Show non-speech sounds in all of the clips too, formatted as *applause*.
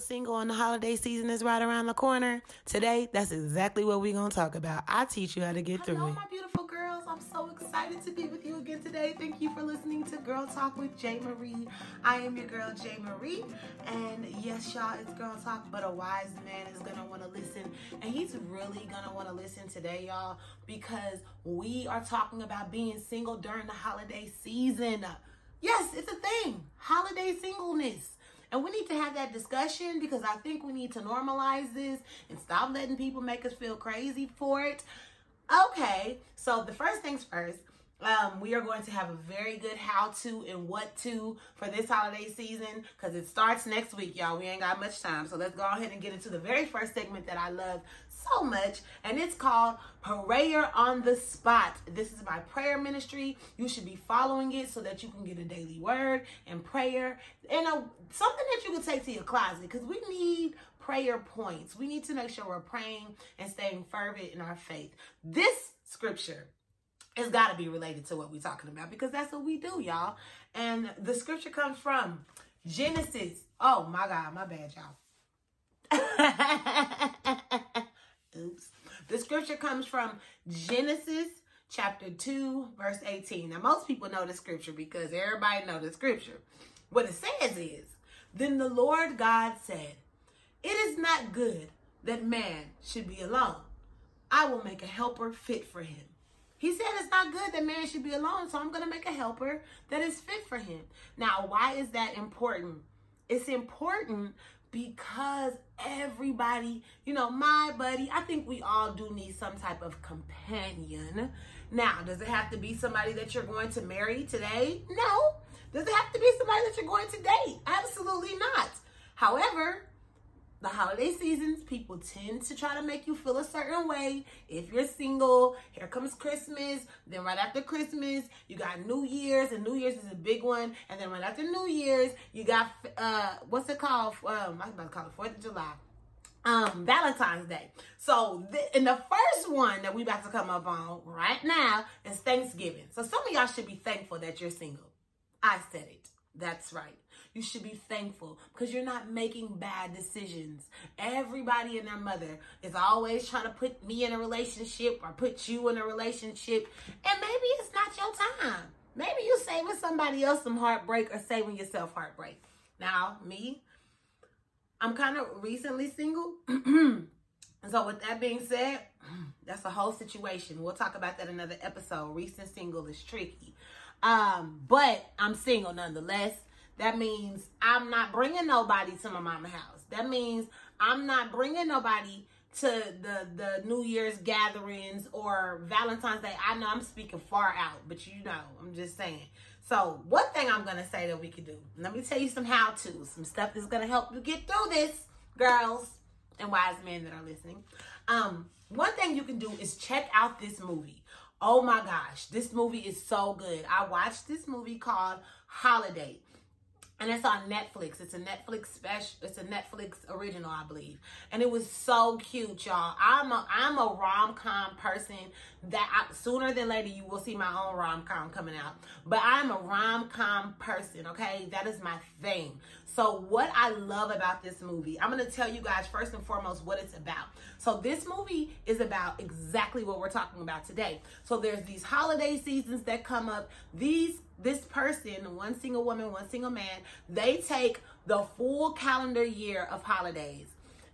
still single and the holiday season is right around the corner, today that's exactly what we're going to talk about. I teach you how to get Hello, through it. my beautiful girls. I'm so excited to be with you again today. Thank you for listening to Girl Talk with J. Marie. I am your girl, J. Marie. And yes, y'all, it's Girl Talk, but a wise man is going to want to listen. And he's really going to want to listen today, y'all, because we are talking about being single during the holiday season. Yes, it's a thing. Holiday singleness. And we need to have that discussion because I think we need to normalize this and stop letting people make us feel crazy for it. Okay, so the first things first, um, we are going to have a very good how to and what to for this holiday season because it starts next week, y'all. We ain't got much time. So let's go ahead and get into the very first segment that I love so much, and it's called Prayer on the Spot. This is my prayer ministry. You should be following it so that you can get a daily word and prayer and a, something that you can take to your closet because we need prayer points. We need to make sure we're praying and staying fervent in our faith. This scripture it's got to be related to what we're talking about because that's what we do, y'all. And the scripture comes from Genesis. Oh my God, my bad, y'all. *laughs* The scripture comes from Genesis chapter 2, verse 18. Now, most people know the scripture because everybody know the scripture. What it says is, Then the Lord God said, It is not good that man should be alone. I will make a helper fit for him. He said it's not good that man should be alone, so I'm going to make a helper that is fit for him. Now, why is that important? It's important because everybody, you know, my buddy, I think we all do need some type of companion. Now, does it have to be somebody that you're going to marry today? No. Does it have to be somebody that you're going to date? Absolutely not. However, the holiday seasons, people tend to try to make you feel a certain way. If you're single, here comes Christmas. Then right after Christmas, you got New Year's, and New Year's is a big one. And then right after New Year's, you got uh, what's it called? Um, I'm about to call it Fourth of July. Um, Valentine's Day. So, th- and the first one that we about to come up on right now is Thanksgiving. So some of y'all should be thankful that you're single. I said it. That's right. You should be thankful because you're not making bad decisions. Everybody and their mother is always trying to put me in a relationship or put you in a relationship. And maybe it's not your time. Maybe you're saving somebody else some heartbreak or saving yourself heartbreak. Now, me, I'm kind of recently single. *clears throat* so, with that being said, *clears throat* that's a whole situation. We'll talk about that another episode. Recent single is tricky. Um, but I'm single nonetheless. That means I'm not bringing nobody to my mama house. That means I'm not bringing nobody to the the New Year's gatherings or Valentine's Day. I know I'm speaking far out, but you know, I'm just saying. So, one thing I'm gonna say that we could do. Let me tell you some how to, some stuff that's gonna help you get through this, girls and wise men that are listening. Um, one thing you can do is check out this movie. Oh my gosh, this movie is so good. I watched this movie called Holidate and it's on Netflix. It's a Netflix special. It's a Netflix original, I believe, and it was so cute, y'all. I'm a I'm a rom com person. That I, sooner than later you will see my own rom com coming out. But I'm a rom com person. Okay, that is my thing. So what I love about this movie, I'm gonna tell you guys first and foremost what it's about. So this movie is about exactly what we're talking about today. So there's these holiday seasons that come up. These this person, one single woman, one single man, they take the full calendar year of holidays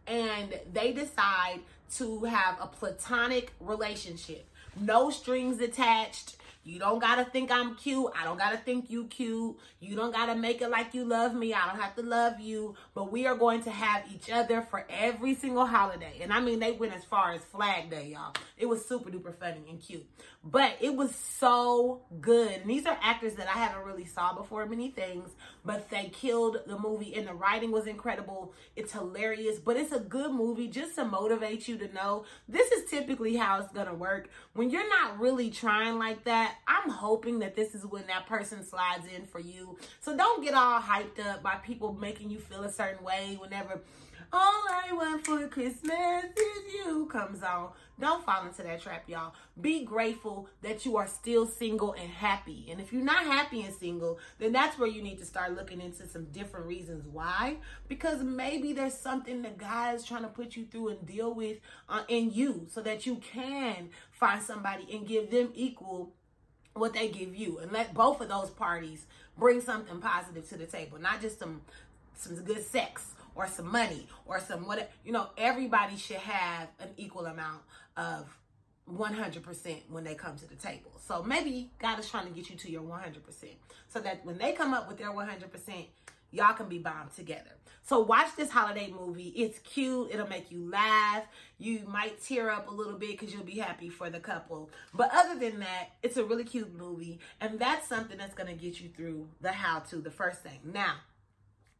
and they decide to have a platonic relationship. No strings attached. You don't gotta think I'm cute. I don't gotta think you cute. You don't gotta make it like you love me. I don't have to love you. But we are going to have each other for every single holiday. And I mean, they went as far as Flag Day, y'all. It was super duper funny and cute. But it was so good. And these are actors that I haven't really saw before many things, but they killed the movie and the writing was incredible. It's hilarious, but it's a good movie just to motivate you to know this is typically how it's gonna work. When you're not really trying like that, I'm hoping that this is when that person slides in for you. So don't get all hyped up by people making you feel a certain way whenever All I want for Christmas is you comes on. Don't fall into that trap, y'all. Be grateful that you are still single and happy. And if you're not happy and single, then that's where you need to start looking into some different reasons why. Because maybe there's something that God is trying to put you through and deal with uh, in you so that you can find somebody and give them equal what they give you. And let both of those parties bring something positive to the table. Not just some some good sex or some money or some what you know everybody should have an equal amount of 100% when they come to the table. So maybe god is trying to get you to your 100% so that when they come up with their 100% y'all can be bombed together. So watch this holiday movie. It's cute. It'll make you laugh. You might tear up a little bit because you'll be happy for the couple. But other than that it's a really cute movie and that's something that's going to get you through the how to the first thing. Now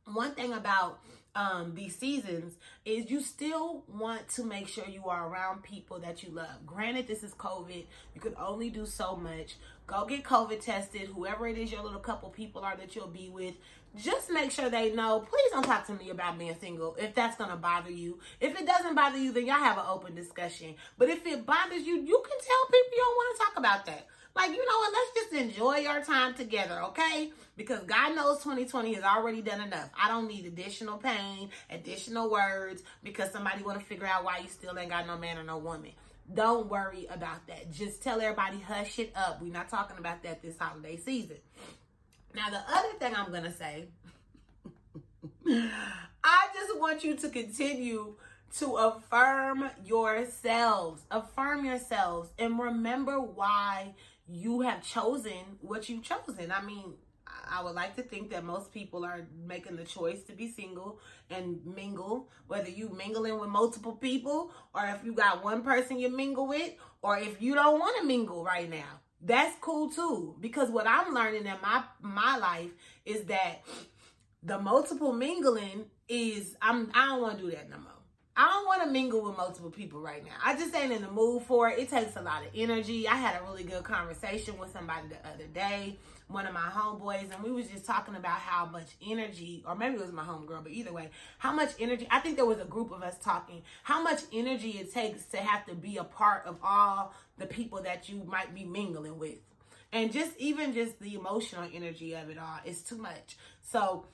one thing about um, these seasons is you still want to make sure you are around people that you love. Granted, this is COVID. You can only do so much. Go get COVID tested. Whoever it is your little couple people are that you'll be with, just make sure they know. Please don't talk to me about being single if that's going to bother you. If it doesn't bother you, then y'all have an open discussion. But if it bothers you, you can tell people you don't want to talk about that. Like, you know what? Let's just enjoy our time together, okay? Because God knows 2020 has already done enough. I don't need additional pain, additional words, because somebody want to figure out why you still ain't got no man or no woman. Don't worry about that. Just tell everybody, hush it up. We're not talking about that this holiday season. Now, the other thing I'm going to say, *laughs* I just want you to continue to affirm yourselves. Affirm yourselves and remember why you have chosen what you've chosen. I mean, I would like to think that most people are making the choice to be single and mingle, whether you mingling with multiple people or if you got one person you mingle with or if you don't want to mingle right now. That's cool too because what I'm learning in my my life is that the multiple mingling is I'm I don't want to do that no more. I don't want to mingle with multiple people right now. I just ain't in the mood for it. It takes a lot of energy. I had a really good conversation with somebody the other day, one of my homeboys, and we was just talking about how much energy, or maybe it was my homegirl, but either way, how much energy. I think there was a group of us talking how much energy it takes to have to be a part of all the people that you might be mingling with, and just even just the emotional energy of it all is too much. So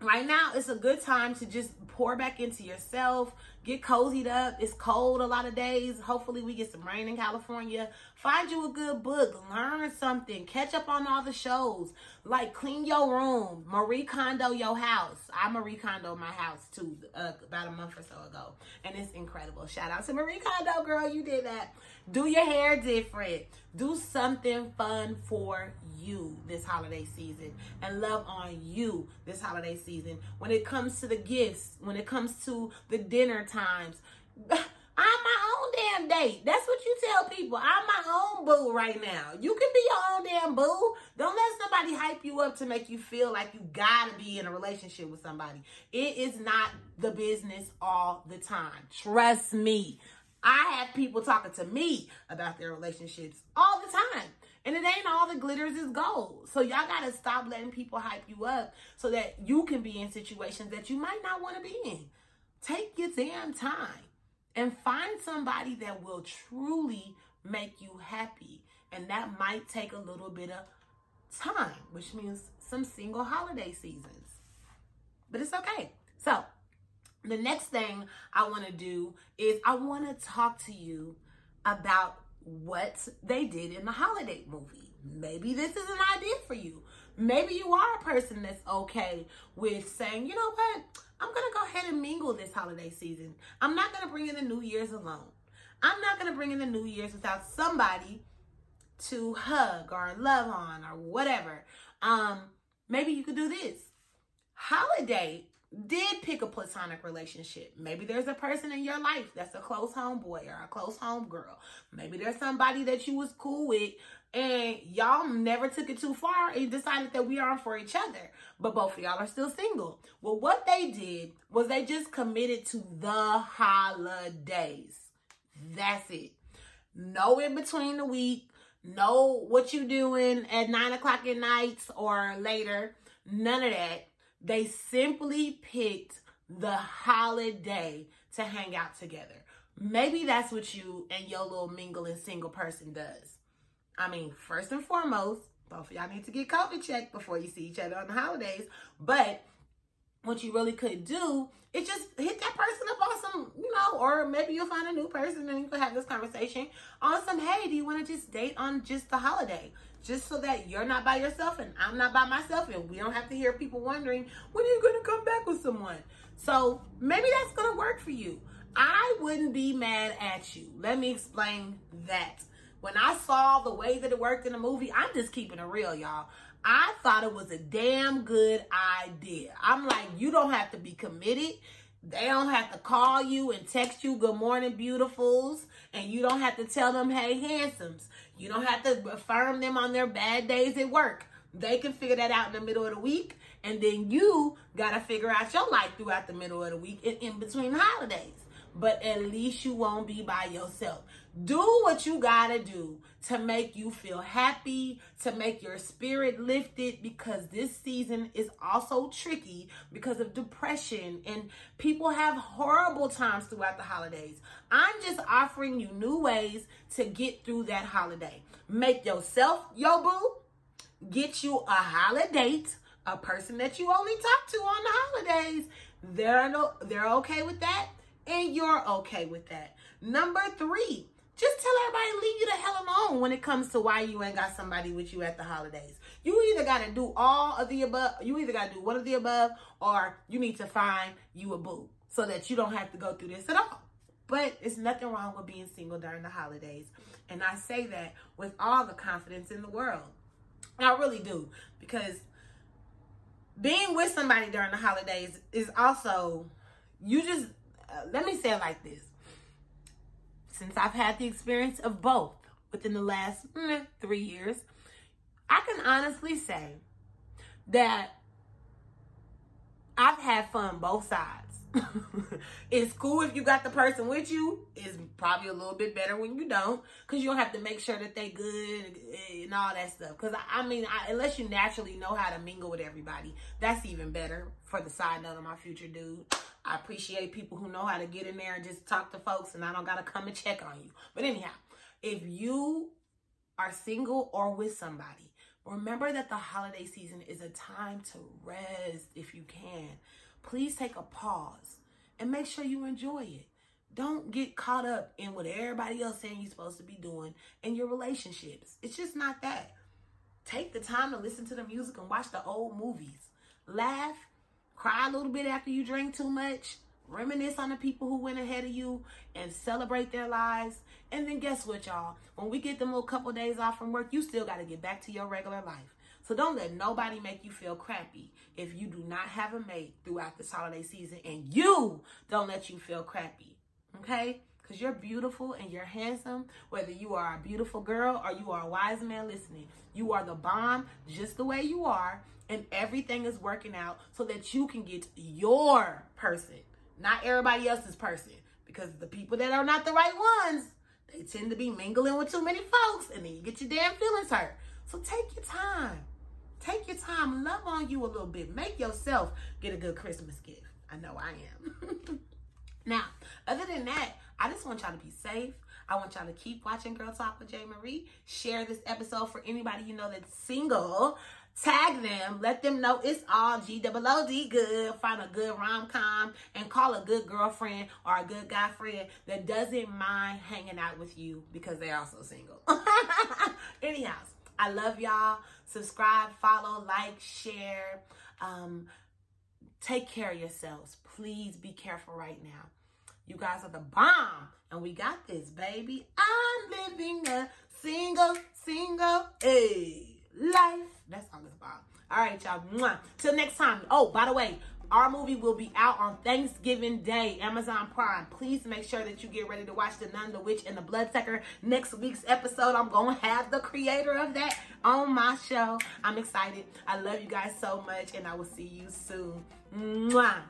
right now it's a good time to just pour back into yourself get cozied up. It's cold a lot of days. Hopefully we get some rain in california. Find you a good book. Learn something. Catch up on all the shows. Like clean your room. Marie kondo your house. I marie kondo my house too uh, about a month or so ago. And it's incredible. Shout out to marie kondo girl. You did that. Do your hair different. Do something fun for you this holiday season. And love on you this holiday season. When it comes to the gifts, when it comes to the dinner times, *laughs* I'm my own damn date. That's what you tell people. I'm my own boo right now. You can be your own damn boo. Don't let somebody hype you up to make you feel like you gotta be in a relationship with somebody. It is not the business all the time. Trust me. I have people talking to me about their relationships all the time. And it ain't all the glitters is gold. So y'all gotta stop letting people hype you up so that you can be in situations that you might not want to be in. Take your damn time and find somebody that will truly make you happy. And that might take a little bit of time, which means some single holiday seasons. But it's okay. So the next thing I want to do is I want to talk to you about what they did in the holiday movie. Maybe this is an idea for you. Maybe you are a person that's okay with saying, you know what, I'm going to go ahead and mingle this holiday season. I'm not going to bring in the New Year's alone. I'm not going to bring in the New Year's without somebody to hug or love on or whatever. Um, maybe you could do this. Holidate did pick a platonic relationship. Maybe there's a person in your life that's a close homeboy or a close homegirl. Maybe there's somebody that you was cool with and y'all never took it too far and decided that we aren't for each other. But both of y'all are still single. Well, what they did was they just committed to the holidays. That's it. No in between the week. No what you doing at nine o'clock at night or later. None of that they simply picked the holiday to hang out together. Maybe that's what you and your little mingling single person does. I mean, first and foremost, both of y'all need to get COVID checked before you see each other on the holidays. But what you really could do is just hit that person up on some, you know, or maybe you'll find a new person and you can have this conversation on some, hey, do you want to just date on just the holiday? Just so that you're not by yourself and I'm not by myself and we don't have to hear people wondering, when are you going to come back with someone? So maybe that's going to work for you. I wouldn't be mad at you. Let me explain that. When I saw the way that it worked in the movie, I'm just keeping it real, y'all. I thought it was a damn good idea. I'm like, you don't have to be committed. They don't have to call you and text you good morning, beautifuls. And you don't have to tell them, hey, handsomes. You don't have to affirm them on their bad days at work. They can figure that out in the middle of the week. And then you got to figure out your life throughout the middle of the week in, in between holidays. But at least you won't be by yourself. Do what you gotta do to make you feel happy, to make your spirit lifted, because this season is also tricky because of depression and people have horrible times throughout the holidays. I'm just offering you new ways to get through that holiday. Make yourself your boo, get you a holiday, a person that you only talk to on the holidays. They're no, they're okay with that, and you're okay with that. Number three, just tell everybody leave you the hell alone when it comes to why you ain't got somebody with you at the holidays. You either got to do all of the above, you either got to do one of the above, or you need to find you a boo so that you don't have to go through this at all. But it's nothing wrong with being single during the holidays. And I say that with all the confidence in the world. I really do. Because being with somebody during the holidays is also, you just, uh, let me say it like this since I've had the experience of both within the last mm, three years, I can honestly say that I've had fun both sides. *laughs* it's cool if you got the person with you. It's probably a little bit better when you don't, because you don't have to make sure that they good and all that stuff. Because I, mean, I, unless you naturally know how to mingle with everybody, that's even better. For the side note of my future dude, I appreciate people who know how to get in there and just talk to folks, and I don't gotta come and check on you. But anyhow, if you are single or with somebody, remember that the holiday season is a time to rest if you can. Please take a pause and make sure you enjoy it. Don't get caught up in what everybody else saying you're supposed to be doing in your relationships. It's just not that. Take the time to listen to the music and watch the old movies. Laugh cry a little bit after you drink too much, reminisce on the people who went ahead of you, and celebrate their lives. And then guess what, y'all? When we get them little couple days off from work, you still got to get back to your regular life. So don't let nobody make you feel crappy if you do not have a mate throughout this holiday season and you don't let you feel crappy. Okay? Because you're beautiful and you're handsome, whether you are a beautiful girl or you are a wise man listening. You are the bomb just the way you are and everything is working out so that you can get your person, not everybody else's person. Because the people that are not the right ones, they tend to be mingling with too many folks, and then you get your damn feelings hurt. So take your time. Take your time. Love on you a little bit. Make yourself get a good Christmas gift. I know I am. *laughs* now, other than that, I just want y'all to be safe. I want y'all to keep watching Girl Talk with J. Marie. Share this episode for anybody you know that's single. Tag them, let them know it's all G double O D good. Find a good rom com and call a good girlfriend or a good guy friend that doesn't mind hanging out with you because they're also single. *laughs* Anyhow, I love y'all. Subscribe, follow, like, share. Um, take care of yourselves. Please be careful right now. You guys are the bomb, and we got this, baby. I'm living a single, single, a life. That's all it's about. All right, y'all. Mwah. Till next time. Oh, by the way, our movie will be out on Thanksgiving Day, Amazon Prime. Please make sure that you get ready to watch The Nun, the Witch, and the Bloodsucker. Next week's episode, I'm going to have the creator of that on my show. I'm excited. I love you guys so much, and I will see you soon. Mwah.